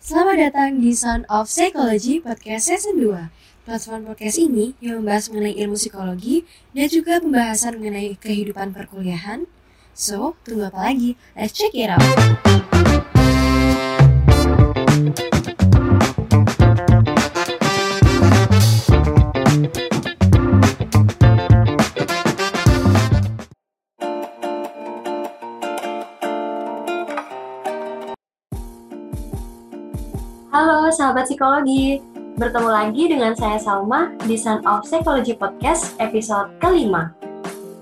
Selamat datang di Sound of Psychology Podcast Season 2. Platform podcast ini yang membahas mengenai ilmu psikologi dan juga pembahasan mengenai kehidupan perkuliahan. So, tunggu apa lagi? Let's check it out! Sahabat psikologi, bertemu lagi dengan saya Salma di Sound of Psychology Podcast episode kelima.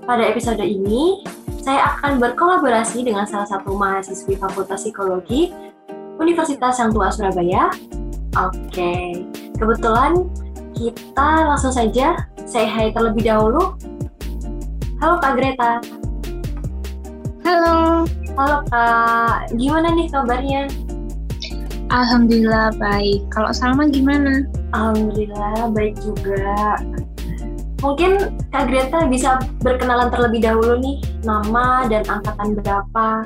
Pada episode ini, saya akan berkolaborasi dengan salah satu mahasiswi Fakultas Psikologi Universitas Sang Tua Surabaya. Oke, kebetulan kita langsung saja say hi terlebih dahulu. Halo Kak Greta. Halo. Halo Kak, gimana nih kabarnya? Alhamdulillah baik. Kalau Salma gimana? Alhamdulillah baik juga. Mungkin Kak Greta bisa berkenalan terlebih dahulu nih, nama dan angkatan berapa?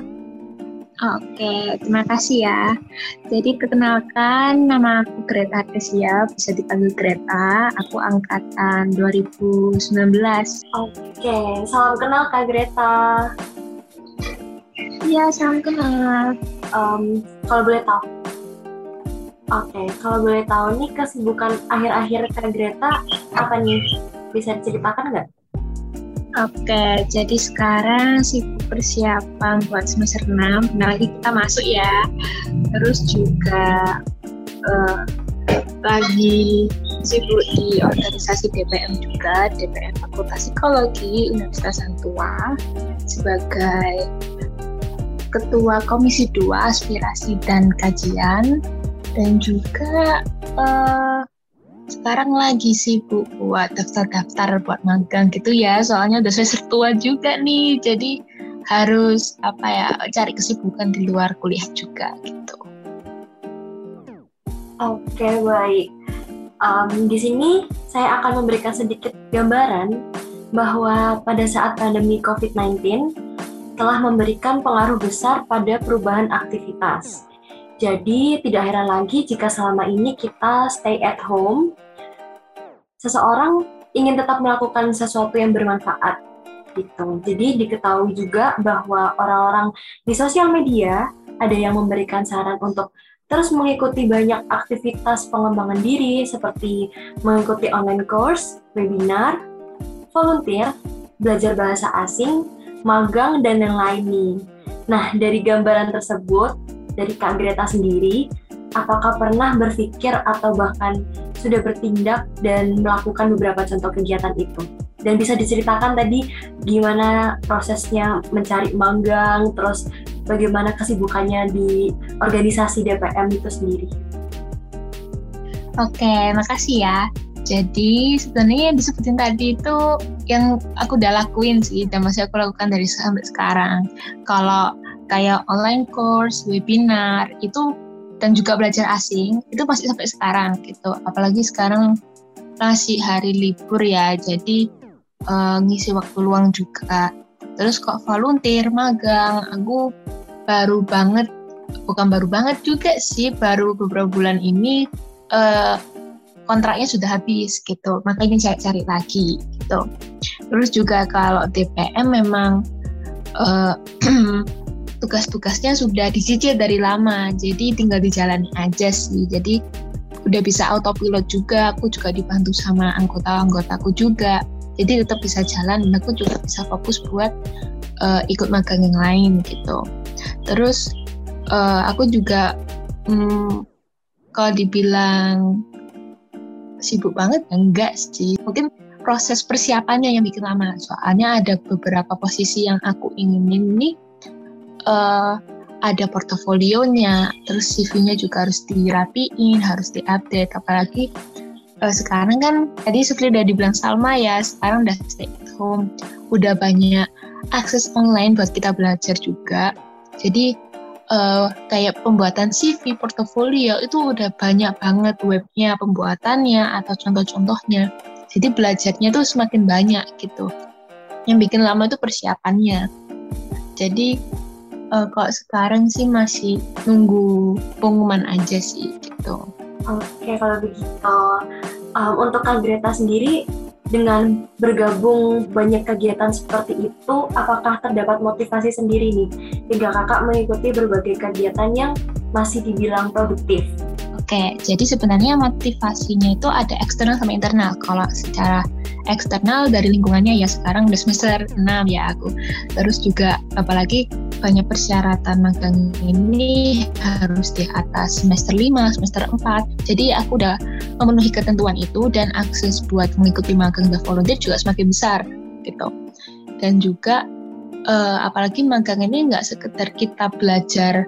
Oke, terima kasih ya. Jadi perkenalkan nama aku Greta Artesia, bisa dipanggil Greta. Aku angkatan 2019. Oke, salam kenal Kak Greta. Iya, salam kenal. Um, kalau boleh tahu, Oke, kalau boleh tahu nih kesibukan akhir-akhir Kak Greta apa nih? Bisa diceritakan nggak? Oke, jadi sekarang sibuk persiapan buat semester 6, bentar lagi kita masuk ya. Terus juga uh, lagi sibuk di organisasi DPM juga, DPM Fakultas Psikologi Universitas Santua sebagai Ketua Komisi 2 Aspirasi dan Kajian dan juga uh, sekarang lagi sibuk buat daftar-daftar buat magang gitu ya soalnya udah semester tua juga nih jadi harus apa ya cari kesibukan di luar kuliah juga gitu. Oke baik. Um, di sini saya akan memberikan sedikit gambaran bahwa pada saat pandemi COVID-19 telah memberikan pengaruh besar pada perubahan aktivitas jadi tidak heran lagi jika selama ini kita stay at home, seseorang ingin tetap melakukan sesuatu yang bermanfaat gitu. Jadi diketahui juga bahwa orang-orang di sosial media ada yang memberikan saran untuk terus mengikuti banyak aktivitas pengembangan diri seperti mengikuti online course, webinar, volunteer, belajar bahasa asing, magang, dan yang lain. Nah, dari gambaran tersebut, dari Kak Greta sendiri, apakah pernah berpikir atau bahkan sudah bertindak dan melakukan beberapa contoh kegiatan itu? Dan bisa diceritakan tadi gimana prosesnya mencari manggang, terus bagaimana kesibukannya di organisasi DPM itu sendiri? Oke, makasih ya. Jadi sebenarnya yang disebutin tadi itu yang aku udah lakuin sih dan masih aku lakukan dari sampai sekarang. Kalau kayak online course, webinar itu dan juga belajar asing itu masih sampai sekarang gitu. Apalagi sekarang masih hari libur ya, jadi uh, ngisi waktu luang juga. Terus kok volunteer, magang, aku baru banget, bukan baru banget juga sih, baru beberapa bulan ini uh, kontraknya sudah habis gitu, makanya cari-cari lagi gitu. Terus juga kalau DPM memang uh, tugas-tugasnya sudah dicicil dari lama, jadi tinggal dijalani aja sih. Jadi udah bisa autopilot juga, aku juga dibantu sama anggota-anggotaku juga. Jadi tetap bisa jalan dan aku juga bisa fokus buat uh, ikut magang yang lain gitu. Terus uh, aku juga um, kalau dibilang sibuk banget enggak sih. Mungkin proses persiapannya yang bikin lama. Soalnya ada beberapa posisi yang aku inginin nih uh, ada portofolionya, terus CV-nya juga harus dirapiin, harus diupdate. Apalagi uh, sekarang kan tadi seperti udah dibilang Salma ya, sekarang udah stay at home, udah banyak akses online buat kita belajar juga. Jadi uh, kayak pembuatan CV, portofolio itu udah banyak banget webnya, pembuatannya atau contoh-contohnya. Jadi belajarnya tuh semakin banyak gitu. Yang bikin lama itu persiapannya. Jadi uh, kalau sekarang sih masih nunggu pengumuman aja sih gitu. Oke kalau begitu um, untuk Kak Greta sendiri dengan bergabung banyak kegiatan seperti itu, apakah terdapat motivasi sendiri nih hingga kakak mengikuti berbagai kegiatan yang masih dibilang produktif? Oke, jadi sebenarnya motivasinya itu ada eksternal sama internal. Kalau secara eksternal dari lingkungannya ya sekarang udah semester 6 ya aku. Terus juga apalagi banyak persyaratan magang ini harus di atas semester 5, semester 4. Jadi aku udah memenuhi ketentuan itu dan akses buat mengikuti magang dan volunteer juga semakin besar gitu. Dan juga uh, apalagi magang ini nggak sekedar kita belajar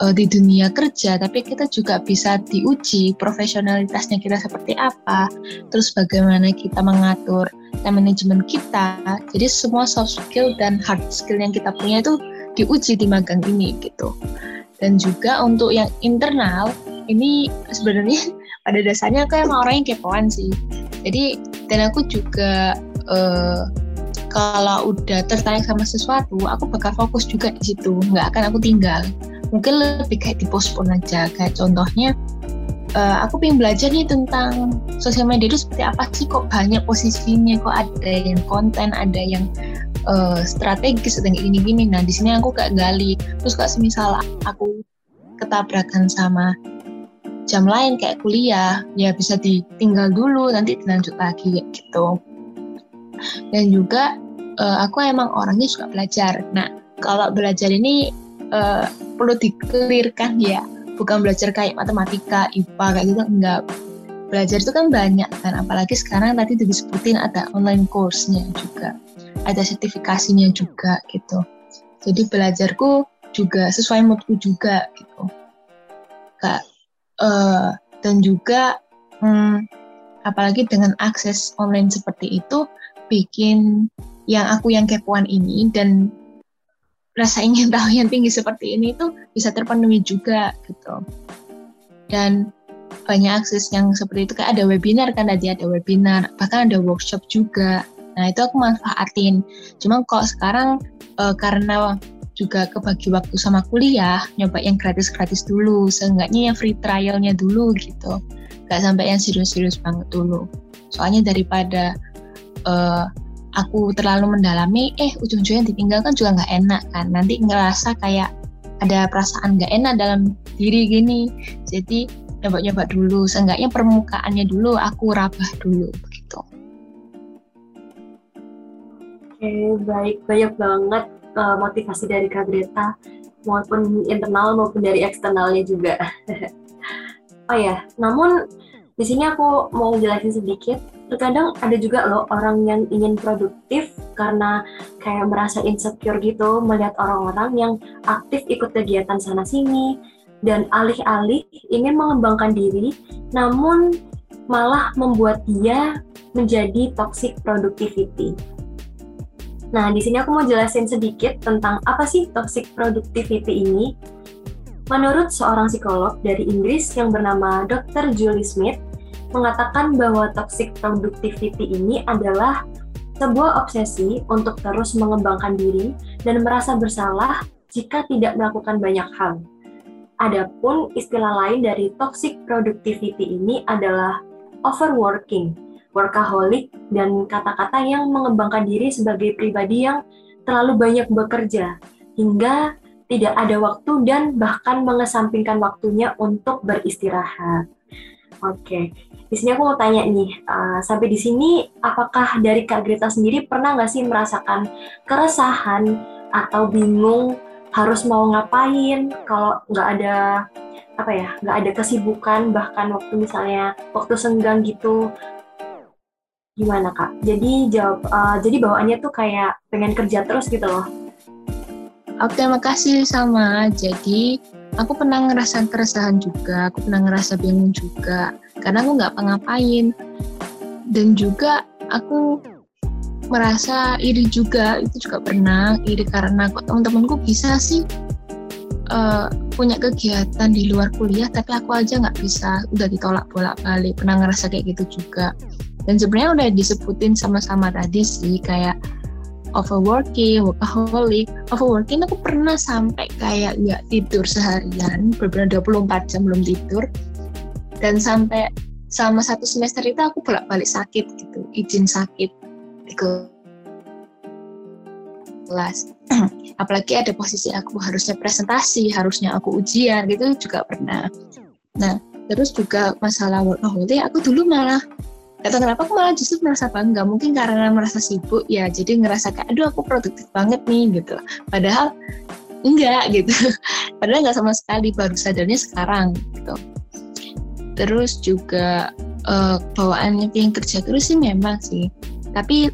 uh, di dunia kerja, tapi kita juga bisa diuji profesionalitasnya kita seperti apa, terus bagaimana kita mengatur time management kita. Jadi semua soft skill dan hard skill yang kita punya itu diuji di magang ini gitu. Dan juga untuk yang internal, ini sebenarnya pada dasarnya aku emang orang yang kepoan sih. Jadi dan aku juga uh, kalau udah tertarik sama sesuatu, aku bakal fokus juga di situ, nggak akan aku tinggal. Mungkin lebih kayak dipospon aja. Kayak contohnya uh, aku pengen belajar nih tentang sosial media itu seperti apa sih? Kok banyak posisinya? Kok ada yang konten ada yang uh, strategis ada yang gini-gini. Nah di sini aku kayak gali. Terus kayak semisal aku ketabrakan sama jam lain kayak kuliah ya bisa ditinggal dulu nanti dilanjut lagi gitu. Dan juga uh, aku emang orangnya suka belajar. Nah kalau belajar ini uh, perlu dikelirkan ya. Bukan belajar kayak matematika IPA kayak gitu enggak. Belajar itu kan banyak kan apalagi sekarang tadi disebutin ada online course-nya juga ada sertifikasinya juga gitu. Jadi belajarku juga sesuai moodku juga gitu. Kak uh, dan juga hmm, apalagi dengan akses online seperti itu bikin yang aku yang kepoan ini dan rasa ingin tahu yang tinggi seperti ini itu bisa terpenuhi juga gitu. Dan banyak akses yang seperti itu kayak ada webinar kan tadi ada webinar bahkan ada workshop juga nah itu aku manfaatin. Cuma kok sekarang e, karena juga kebagi waktu sama kuliah nyoba yang gratis-gratis dulu. Seenggaknya yang free trialnya dulu gitu. Nggak sampai yang serius-serius banget dulu. Soalnya daripada uh, aku terlalu mendalami eh ujung-ujungnya ditinggalkan juga nggak enak kan. Nanti ngerasa kayak ada perasaan nggak enak dalam diri gini. Jadi nyoba-nyoba dulu. Seenggaknya permukaannya dulu aku rabah dulu oke baik. Banyak banget uh, motivasi dari Kak Greta maupun internal maupun dari eksternalnya juga. Oh ya namun di sini aku mau jelasin sedikit. Terkadang ada juga loh orang yang ingin produktif karena kayak merasa insecure gitu melihat orang-orang yang aktif ikut kegiatan sana sini dan alih-alih ingin mengembangkan diri namun malah membuat dia menjadi toxic productivity. Nah, di sini aku mau jelasin sedikit tentang apa sih toxic productivity ini. Menurut seorang psikolog dari Inggris yang bernama Dr. Julie Smith, mengatakan bahwa toxic productivity ini adalah sebuah obsesi untuk terus mengembangkan diri dan merasa bersalah jika tidak melakukan banyak hal. Adapun istilah lain dari toxic productivity ini adalah overworking, workaholic, dan kata-kata yang mengembangkan diri sebagai pribadi yang terlalu banyak bekerja hingga tidak ada waktu dan bahkan mengesampingkan waktunya untuk beristirahat. Oke, di sini aku mau tanya nih, uh, sampai di sini apakah dari Kak Greta sendiri pernah nggak sih merasakan keresahan atau bingung harus mau ngapain kalau nggak ada apa ya, nggak ada kesibukan bahkan waktu misalnya waktu senggang gitu, gimana Kak? Jadi jawab, uh, jadi bawaannya tuh kayak pengen kerja terus gitu loh. Oke, makasih sama. Jadi aku pernah ngerasa keresahan juga, aku pernah ngerasa bingung juga karena aku nggak ngapain dan juga aku merasa iri juga itu juga pernah iri karena kok teman-temanku bisa sih uh, punya kegiatan di luar kuliah tapi aku aja nggak bisa udah ditolak bolak-balik pernah ngerasa kayak gitu juga dan sebenarnya udah disebutin sama-sama tadi sih kayak overworking, workaholic. Overworking aku pernah sampai kayak nggak tidur seharian, benar-benar 24 jam belum tidur. Dan sampai sama satu semester itu aku bolak-balik sakit gitu, izin sakit di kelas. Apalagi ada posisi aku harusnya presentasi, harusnya aku ujian gitu juga pernah. Nah, terus juga masalah workaholic, aku dulu malah Gak tahu kenapa aku malah justru merasa bangga. Mungkin karena merasa sibuk ya, jadi ngerasa kayak, aduh aku produktif banget nih gitu. Padahal enggak gitu. Padahal nggak sama sekali, baru sadarnya sekarang gitu. Terus juga uh, bawaannya pengen kerja terus sih memang sih. Tapi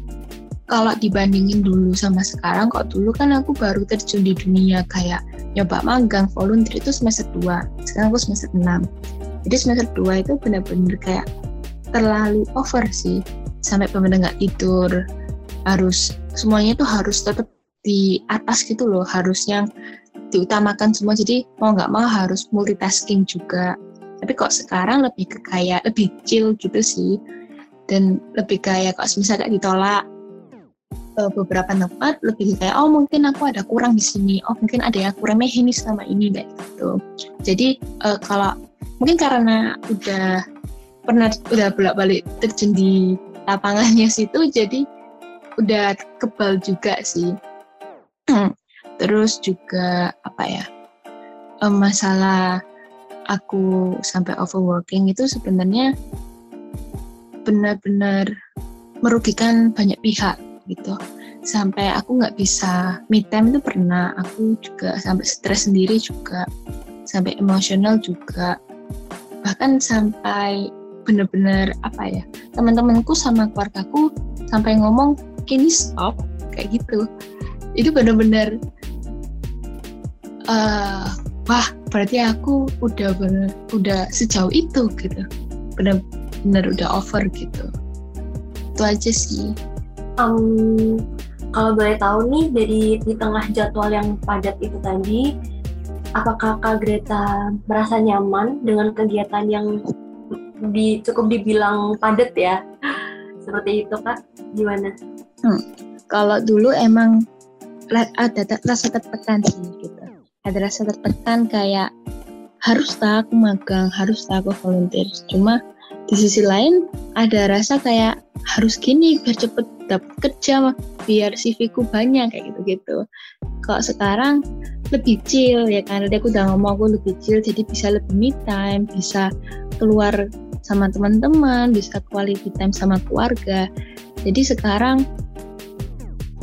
kalau dibandingin dulu sama sekarang, kok dulu kan aku baru terjun di dunia kayak nyoba magang, volunteer itu semester 2. Sekarang aku semester 6. Jadi semester 2 itu benar-benar kayak terlalu over sih. Sampai benar nggak tidur harus semuanya itu harus tetap di atas gitu loh. Harus yang diutamakan semua. Jadi mau nggak mau harus multitasking juga. Tapi kok sekarang lebih ke kayak lebih chill gitu sih. Dan lebih kayak kok misalnya ditolak uh, beberapa tempat lebih kayak oh mungkin aku ada kurang di sini. Oh mungkin ada yang remehin nih selama ini kayak gitu. Jadi uh, kalau mungkin karena udah pernah udah bolak-balik terjun di lapangannya situ jadi udah kebal juga sih. Terus juga apa ya masalah aku sampai overworking itu sebenarnya benar-benar merugikan banyak pihak gitu. Sampai aku nggak bisa me time itu pernah aku juga sampai stres sendiri juga sampai emosional juga. Bahkan sampai bener-bener apa ya teman-temanku sama keluargaku sampai ngomong kini stop kayak gitu. Itu bener-bener uh, wah berarti aku udah bener udah sejauh itu gitu. Bener-bener udah over gitu. Itu aja sih. Um, kalau boleh tahu nih dari di tengah jadwal yang padat itu tadi apakah Kak Greta merasa nyaman dengan kegiatan yang di cukup dibilang padat ya seperti itu kak gimana? Hmm. Kalau dulu emang ada rasa tertekan sih gitu. Ada rasa tertekan kayak harus tak aku magang, harus tak aku volunteer. Cuma di sisi lain ada rasa kayak harus gini biar cepet dapat kerja biar CV ku banyak kayak gitu-gitu. Kalau sekarang lebih chill ya kan, tadi aku udah ngomong aku lebih chill jadi bisa lebih me time, bisa keluar sama teman-teman, bisa quality time sama keluarga. Jadi sekarang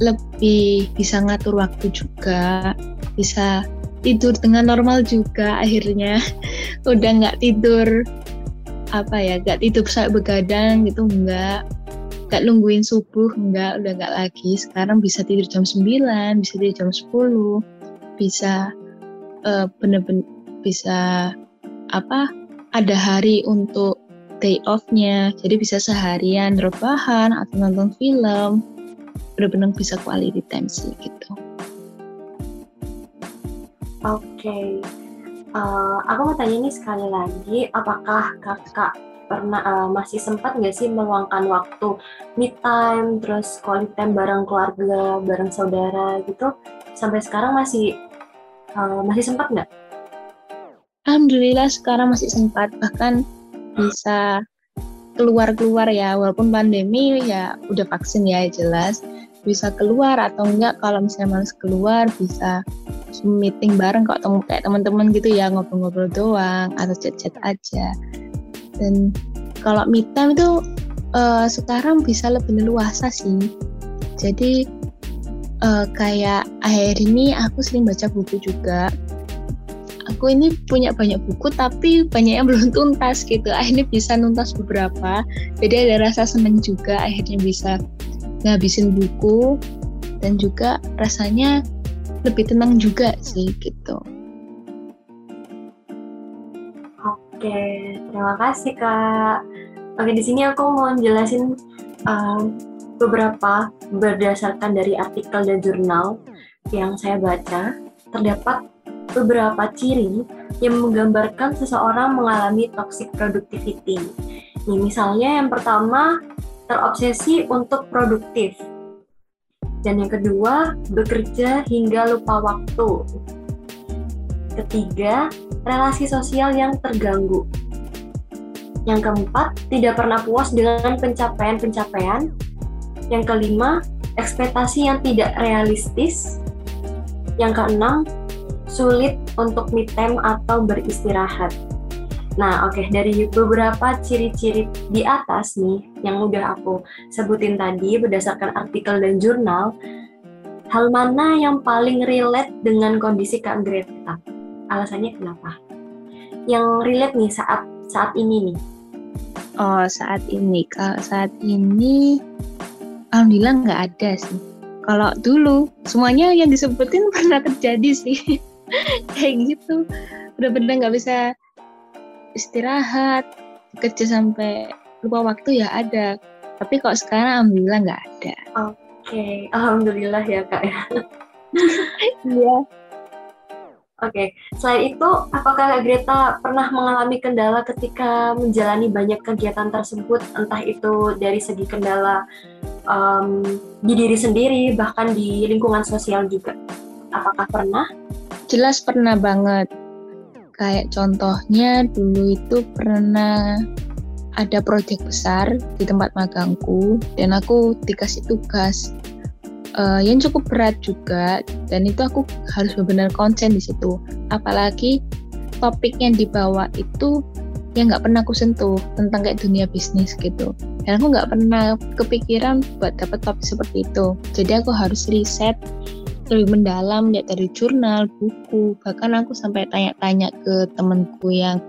lebih bisa ngatur waktu juga, bisa tidur dengan normal juga akhirnya udah nggak tidur apa ya nggak tidur saya begadang gitu enggak nggak nungguin subuh enggak udah nggak lagi sekarang bisa tidur jam 9 bisa tidur jam 10 bisa uh, bener-bener bisa apa ada hari untuk day off-nya jadi bisa seharian rebahan atau nonton film. Benar-benar bisa quality time sih gitu. Oke. Okay. uh, eh, aku mau tanya nih sekali lagi apakah kakak pernah uh, masih sempat nggak sih meluangkan waktu me time terus quality time bareng keluarga bareng saudara gitu? Sampai sekarang masih uh, masih sempat nggak? Alhamdulillah sekarang masih sempat. Bahkan bisa keluar-keluar ya. Walaupun pandemi ya udah vaksin ya jelas. Bisa keluar atau enggak kalau misalnya males keluar bisa meeting bareng kok temu kayak teman-teman gitu ya ngobrol-ngobrol doang atau chat-chat aja. Dan kalau meet time itu uh, sekarang bisa lebih leluasa sih. Jadi uh, kayak akhir ini aku sering baca buku juga aku ini punya banyak buku tapi banyak yang belum tuntas gitu. Akhirnya bisa nuntas beberapa. Jadi ada rasa seneng juga akhirnya bisa ngabisin buku. Dan juga rasanya lebih tenang juga sih gitu. Oke terima kasih kak. Oke di sini aku mau jelasin uh, beberapa berdasarkan dari artikel dan jurnal yang saya baca terdapat beberapa ciri yang menggambarkan seseorang mengalami toxic productivity. Nih, misalnya yang pertama terobsesi untuk produktif. Dan yang kedua, bekerja hingga lupa waktu. Ketiga, relasi sosial yang terganggu. Yang keempat, tidak pernah puas dengan pencapaian-pencapaian. Yang kelima, ekspektasi yang tidak realistis. Yang keenam, sulit untuk me time atau beristirahat. Nah, oke okay, dari beberapa ciri-ciri di atas nih yang udah aku sebutin tadi berdasarkan artikel dan jurnal, hal mana yang paling relate dengan kondisi Kak Greta? Alasannya kenapa? Yang relate nih saat saat ini nih. Oh, saat ini. Kalau saat ini alhamdulillah nggak ada sih. Kalau dulu semuanya yang disebutin pernah terjadi sih. Kayak gitu. Bener-bener nggak bisa istirahat, kerja sampai lupa waktu ya ada. Tapi kok sekarang alhamdulillah nggak ada. Oke, okay. alhamdulillah ya kak ya. Iya. Oke, okay. selain itu, apakah Kak Greta pernah mengalami kendala ketika menjalani banyak kegiatan tersebut, entah itu dari segi kendala um, di diri sendiri, bahkan di lingkungan sosial juga? Apakah pernah? Jelas pernah banget. Kayak contohnya dulu itu pernah ada proyek besar di tempat magangku dan aku dikasih tugas uh, yang cukup berat juga dan itu aku harus benar-benar konsen di situ. Apalagi topik yang dibawa itu yang nggak pernah aku sentuh tentang kayak dunia bisnis gitu. Dan aku nggak pernah kepikiran buat dapat topik seperti itu. Jadi aku harus riset lebih mendalam lihat dari jurnal, buku, bahkan aku sampai tanya-tanya ke temanku yang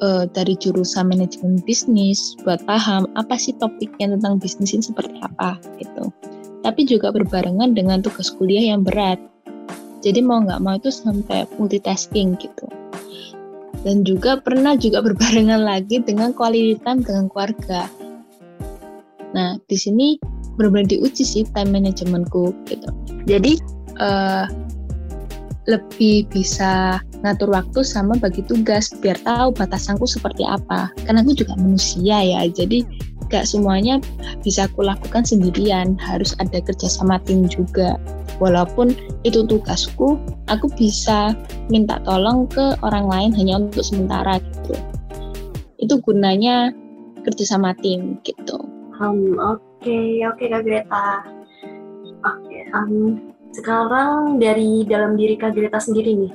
uh, dari jurusan manajemen bisnis buat paham apa sih topiknya tentang bisnis ini seperti apa gitu. Tapi juga berbarengan dengan tugas kuliah yang berat. Jadi mau nggak mau itu sampai multitasking gitu. Dan juga pernah juga berbarengan lagi dengan time dengan keluarga. Nah, di sini benar-benar diuji sih time managementku gitu. Jadi uh, lebih bisa ngatur waktu sama bagi tugas biar tahu batasanku seperti apa. Karena aku juga manusia ya, jadi gak semuanya bisa aku lakukan sendirian, harus ada kerja sama tim juga. Walaupun itu tugasku, aku bisa minta tolong ke orang lain hanya untuk sementara gitu. Itu gunanya kerja sama tim gitu. Um, oke, okay. oke okay, Kak Greta. Oke, okay, um, sekarang dari dalam diri Kak Greta sendiri nih,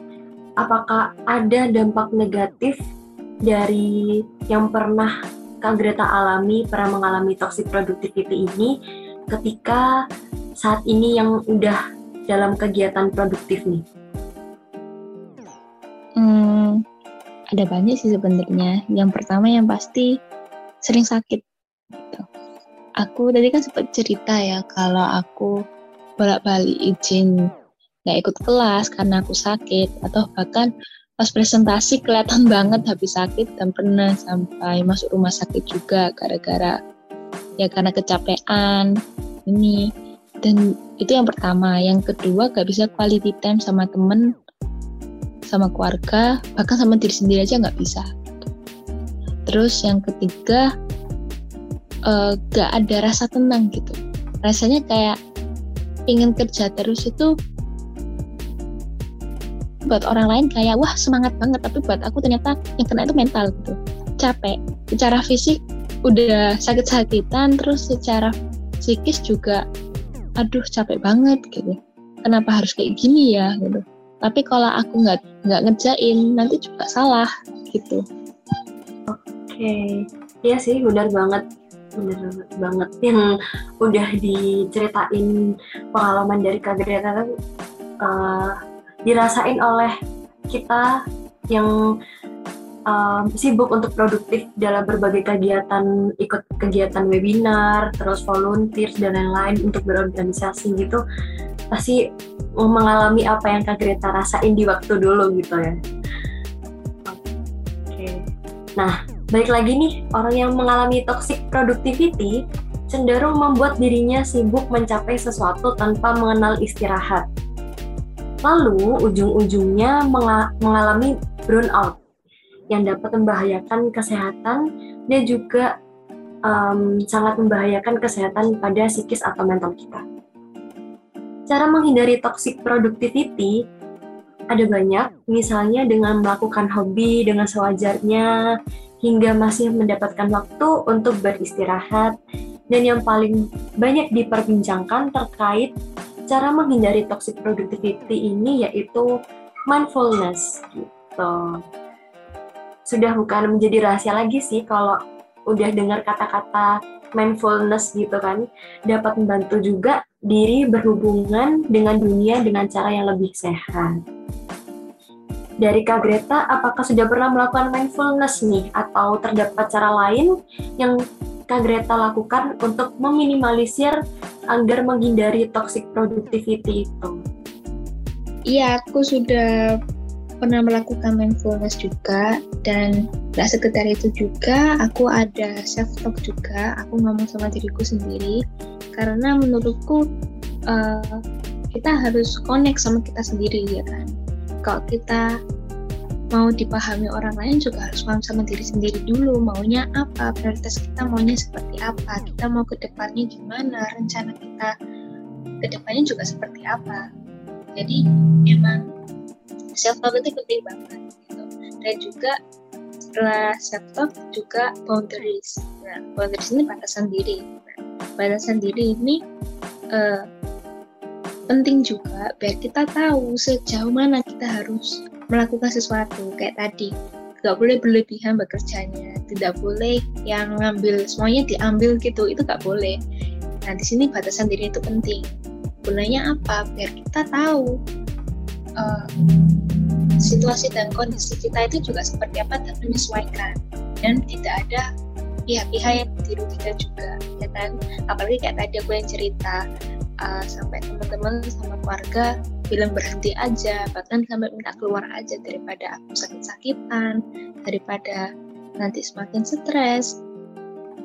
apakah ada dampak negatif dari yang pernah Kak Greta alami, pernah mengalami toxic productivity ini ketika saat ini yang udah dalam kegiatan produktif nih? Hmm, ada banyak sih sebenarnya. Yang pertama yang pasti sering sakit. Gitu. Aku tadi kan sempat cerita ya kalau aku bolak-balik izin nggak ikut kelas karena aku sakit atau bahkan pas presentasi kelihatan banget habis sakit dan pernah sampai masuk rumah sakit juga gara-gara ya karena kecapean ini. Dan itu yang pertama. Yang kedua gak bisa quality time sama temen sama keluarga bahkan sama diri sendiri aja nggak bisa. Terus yang ketiga uh, gak ada rasa tenang gitu. Rasanya kayak ingin kerja terus itu buat orang lain kayak wah semangat banget. Tapi buat aku ternyata yang kena itu mental gitu. Capek. Secara fisik udah sakit-sakitan terus secara psikis juga aduh capek banget gitu. Kenapa harus kayak gini ya? gitu. Tapi kalau aku nggak nggak ngerjain nanti juga salah gitu. Oke. Okay. iya sih benar banget bener banget. Yang udah diceritain pengalaman dari Kak Greta uh, dirasain oleh kita yang um, sibuk untuk produktif dalam berbagai kegiatan ikut kegiatan webinar terus volunteer dan lain-lain untuk berorganisasi gitu pasti mengalami apa yang Kak Greta rasain di waktu dulu gitu ya. Oke. Nah Baik lagi nih, orang yang mengalami toxic productivity cenderung membuat dirinya sibuk mencapai sesuatu tanpa mengenal istirahat. Lalu, ujung-ujungnya mengalami burnout yang dapat membahayakan kesehatan dan juga um, sangat membahayakan kesehatan pada psikis atau mental kita. Cara menghindari toxic productivity ada banyak, misalnya dengan melakukan hobi dengan sewajarnya, hingga masih mendapatkan waktu untuk beristirahat, dan yang paling banyak diperbincangkan terkait cara menghindari toxic productivity ini yaitu mindfulness gitu. Sudah bukan menjadi rahasia lagi sih kalau udah dengar kata-kata mindfulness gitu kan, dapat membantu juga diri berhubungan dengan dunia dengan cara yang lebih sehat. Dari Kak Greta, apakah sudah pernah melakukan mindfulness nih? Atau terdapat cara lain yang Kak Greta lakukan untuk meminimalisir agar menghindari toxic productivity itu? Iya, aku sudah pernah melakukan mindfulness juga dan gak sekedar itu juga aku ada self talk juga aku ngomong sama diriku sendiri karena menurutku uh, kita harus connect sama kita sendiri ya kan kalau kita mau dipahami orang lain juga harus paham sama diri sendiri dulu maunya apa prioritas kita maunya seperti apa kita mau ke depannya gimana rencana kita ke depannya juga seperti apa. Jadi emang self talk itu penting banget gitu. Dan juga setelah self talk juga boundaries. Nah boundaries ini batasan diri. Nah, batasan diri ini uh, penting juga biar kita tahu sejauh mana kita harus melakukan sesuatu. Kayak tadi nggak boleh berlebihan bekerjanya. Tidak boleh yang ngambil semuanya diambil gitu. Itu nggak boleh. Nah di sini batasan diri itu penting. Gunanya apa? Biar kita tahu uh, situasi dan kondisi kita itu juga seperti apa dan menyesuaikan. Dan tidak ada pihak-pihak yang dirugikan juga ya kan? Apalagi kayak tadi aku yang cerita uh, sampai teman-teman sama keluarga bilang berhenti aja. Bahkan sampai minta keluar aja daripada aku sakit-sakitan daripada nanti semakin stres.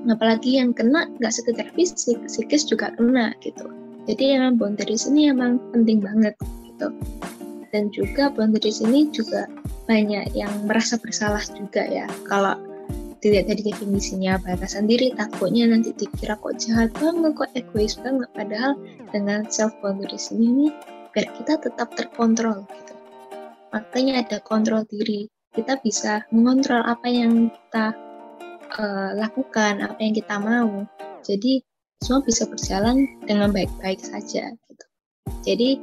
Apalagi yang kena nggak sekedar fisik psikis juga kena gitu. Jadi yang boundaries ini emang penting banget gitu. Dan juga boundaries ini juga banyak yang merasa bersalah juga ya. Kalau dilihat dari definisinya batasan diri takutnya nanti dikira kok jahat banget kok egois banget. Padahal dengan self boundaries ini biar kita tetap terkontrol gitu. Makanya ada kontrol diri. Kita bisa mengontrol apa yang kita uh, lakukan apa yang kita mau. Jadi semua bisa berjalan dengan baik-baik saja gitu. Jadi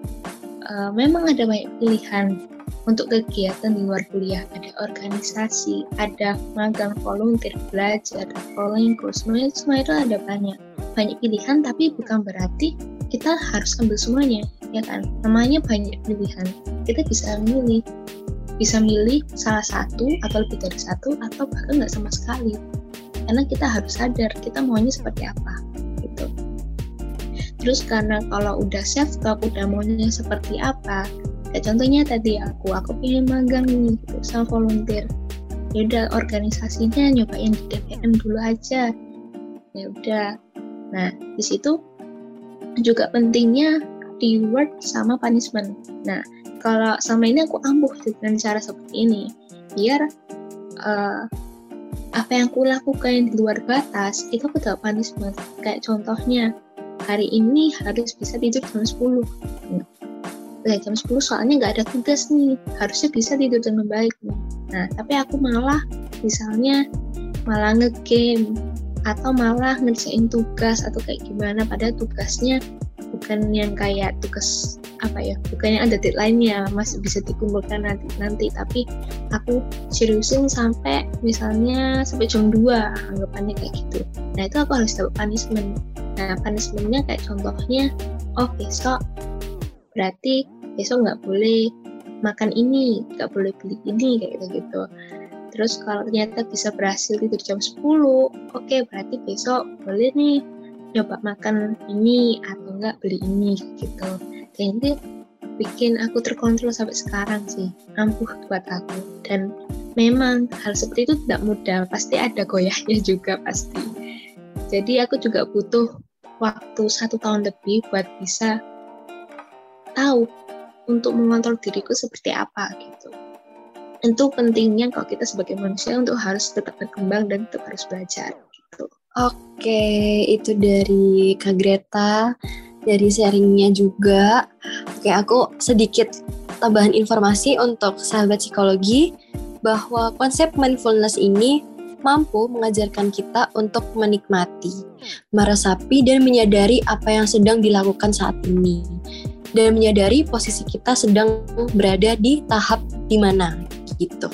uh, memang ada banyak pilihan untuk kegiatan di luar kuliah. Ada organisasi, ada magang volunteer, belajar, following course, semuanya, semua itu ada banyak banyak pilihan tapi bukan berarti kita harus ambil semuanya ya kan? Namanya banyak pilihan. Kita bisa milih bisa milih salah satu atau lebih dari satu atau bahkan nggak sama sekali. Karena kita harus sadar kita maunya seperti apa terus karena kalau udah self talk udah maunya seperti apa ya contohnya tadi aku aku pilih magang nih gitu, volunteer. Ya udah organisasinya nyobain di DPM dulu aja. Ya udah. Nah di situ juga pentingnya reward sama punishment. Nah kalau sama ini aku ampuh dengan cara seperti ini. Biar uh, apa yang aku lakukan di luar batas itu aku dapat punishment. Kayak contohnya hari ini harus bisa tidur jam 10 nah, jam 10 soalnya nggak ada tugas nih. Harusnya bisa tidur dengan baik. Nah tapi aku malah misalnya malah ngegame atau malah ngerjain tugas atau kayak gimana padahal tugasnya bukan yang kayak tugas apa ya bukan yang ada deadline-nya masih bisa dikumpulkan nanti nanti. Tapi aku seriusin sampai misalnya sampai jam 2 anggapannya kayak gitu. Nah itu aku harus dapat punishment nah punishmentnya kayak contohnya oh besok berarti besok nggak boleh makan ini nggak boleh beli ini kayak gitu gitu terus kalau ternyata bisa berhasil tidur jam 10 oke okay, berarti besok boleh nih coba makan ini atau enggak beli ini gitu. Dan itu bikin aku terkontrol sampai sekarang sih ampuh buat aku. Dan memang hal seperti itu tidak mudah pasti ada goyahnya juga pasti. Jadi aku juga butuh waktu satu tahun lebih buat bisa tahu untuk mengontrol diriku seperti apa gitu. Itu pentingnya kalau kita sebagai manusia untuk harus tetap berkembang dan tetap harus belajar gitu. Oke, itu dari Kak Greta. dari sharingnya juga. Oke, aku sedikit tambahan informasi untuk sahabat psikologi bahwa konsep mindfulness ini mampu mengajarkan kita untuk menikmati, meresapi, dan menyadari apa yang sedang dilakukan saat ini. Dan menyadari posisi kita sedang berada di tahap di mana gitu.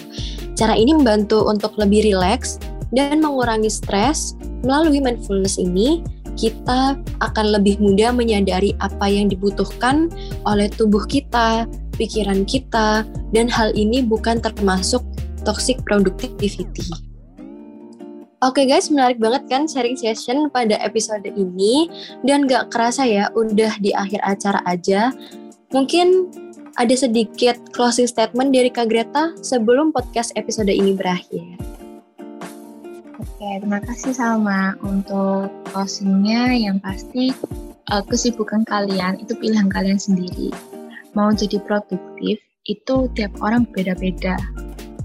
Cara ini membantu untuk lebih rileks dan mengurangi stres. Melalui mindfulness ini, kita akan lebih mudah menyadari apa yang dibutuhkan oleh tubuh kita, pikiran kita, dan hal ini bukan termasuk toxic productivity. Oke okay guys, menarik banget kan sharing session pada episode ini dan gak kerasa ya udah di akhir acara aja. Mungkin ada sedikit closing statement dari Kak Greta sebelum podcast episode ini berakhir. Oke, terima kasih Salma untuk closingnya yang pasti uh, kesibukan kalian itu pilihan kalian sendiri. Mau jadi produktif itu tiap orang beda-beda.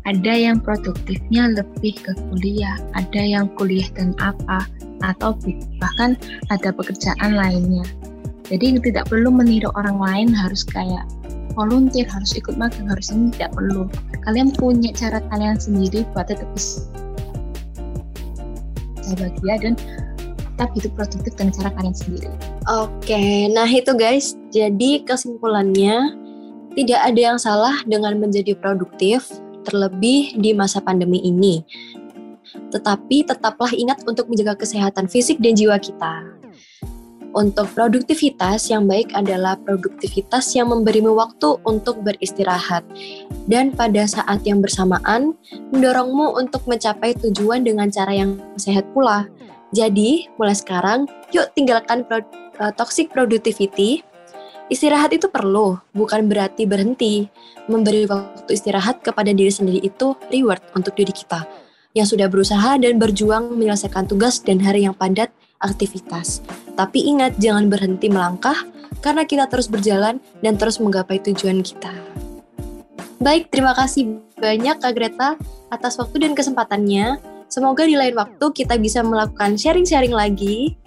Ada yang produktifnya lebih ke kuliah, ada yang kuliah dan apa, atau bahkan ada pekerjaan lainnya. Jadi tidak perlu meniru orang lain harus kayak volunteer, harus ikut magang, harus ini tidak perlu. Kalian punya cara kalian sendiri buat tetap bahagia dan tetap hidup produktif dengan cara kalian sendiri. Oke, nah itu guys. Jadi kesimpulannya tidak ada yang salah dengan menjadi produktif, terlebih di masa pandemi ini. Tetapi tetaplah ingat untuk menjaga kesehatan fisik dan jiwa kita. Untuk produktivitas yang baik adalah produktivitas yang memberimu waktu untuk beristirahat dan pada saat yang bersamaan mendorongmu untuk mencapai tujuan dengan cara yang sehat pula. Jadi, mulai sekarang yuk tinggalkan pro uh, toxic productivity. Istirahat itu perlu, bukan berarti berhenti. Memberi waktu istirahat kepada diri sendiri itu reward untuk diri kita yang sudah berusaha dan berjuang menyelesaikan tugas dan hari yang padat aktivitas. Tapi ingat, jangan berhenti melangkah karena kita terus berjalan dan terus menggapai tujuan kita. Baik, terima kasih banyak Kak Greta atas waktu dan kesempatannya. Semoga di lain waktu kita bisa melakukan sharing-sharing lagi.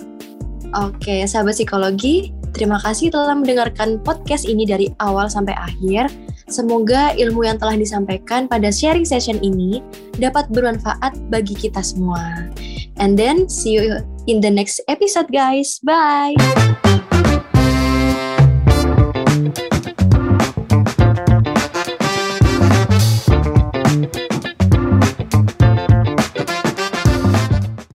Oke, sahabat psikologi, terima kasih telah mendengarkan podcast ini dari awal sampai akhir. Semoga ilmu yang telah disampaikan pada sharing session ini dapat bermanfaat bagi kita semua. And then see you in the next episode guys. Bye.